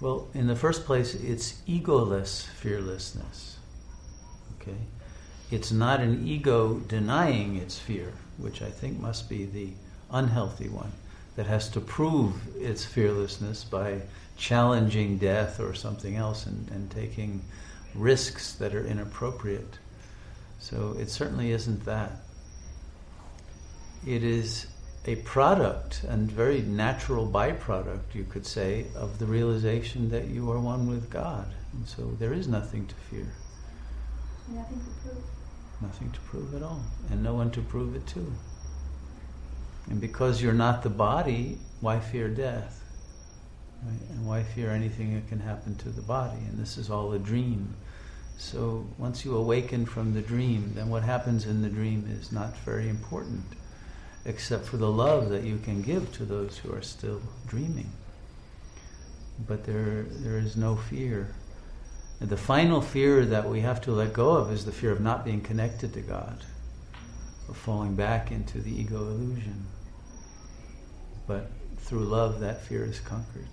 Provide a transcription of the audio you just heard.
Well, in the first place, it's egoless fearlessness. Okay? It's not an ego denying its fear, which I think must be the unhealthy one, that has to prove its fearlessness by challenging death or something else and, and taking risks that are inappropriate. So it certainly isn't that. It is a product and very natural byproduct, you could say, of the realization that you are one with God. And so there is nothing to fear. Nothing to prove. Nothing to prove at all. And no one to prove it to. And because you're not the body, why fear death? Right? And why fear anything that can happen to the body? And this is all a dream. So once you awaken from the dream, then what happens in the dream is not very important, except for the love that you can give to those who are still dreaming. But there, there is no fear. And the final fear that we have to let go of is the fear of not being connected to God, of falling back into the ego illusion. But through love, that fear is conquered.